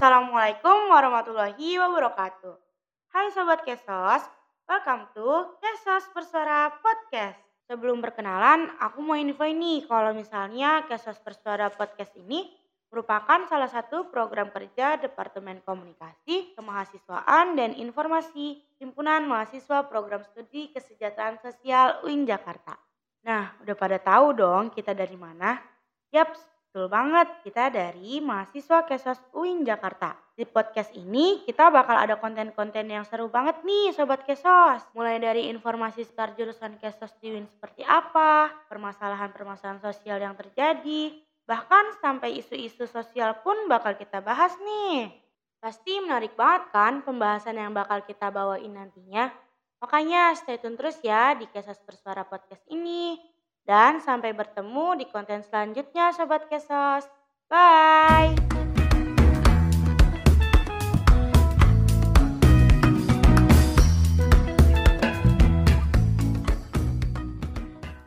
Assalamualaikum warahmatullahi wabarakatuh. Hai Sobat Kesos, welcome to Kesos Bersuara Podcast. Sebelum perkenalan, aku mau info ini kalau misalnya Kesos Bersuara Podcast ini merupakan salah satu program kerja Departemen Komunikasi, Kemahasiswaan, dan Informasi Himpunan Mahasiswa Program Studi Kesejahteraan Sosial UIN Jakarta. Nah, udah pada tahu dong kita dari mana? Yaps, Betul banget, kita dari mahasiswa Kesos UIN Jakarta. Di podcast ini kita bakal ada konten-konten yang seru banget nih Sobat Kesos. Mulai dari informasi seputar jurusan Kesos di UIN seperti apa, permasalahan-permasalahan sosial yang terjadi, bahkan sampai isu-isu sosial pun bakal kita bahas nih. Pasti menarik banget kan pembahasan yang bakal kita bawain nantinya. Makanya stay tune terus ya di Kesos Bersuara Podcast ini. Dan sampai bertemu di konten selanjutnya Sobat Kesos. Bye!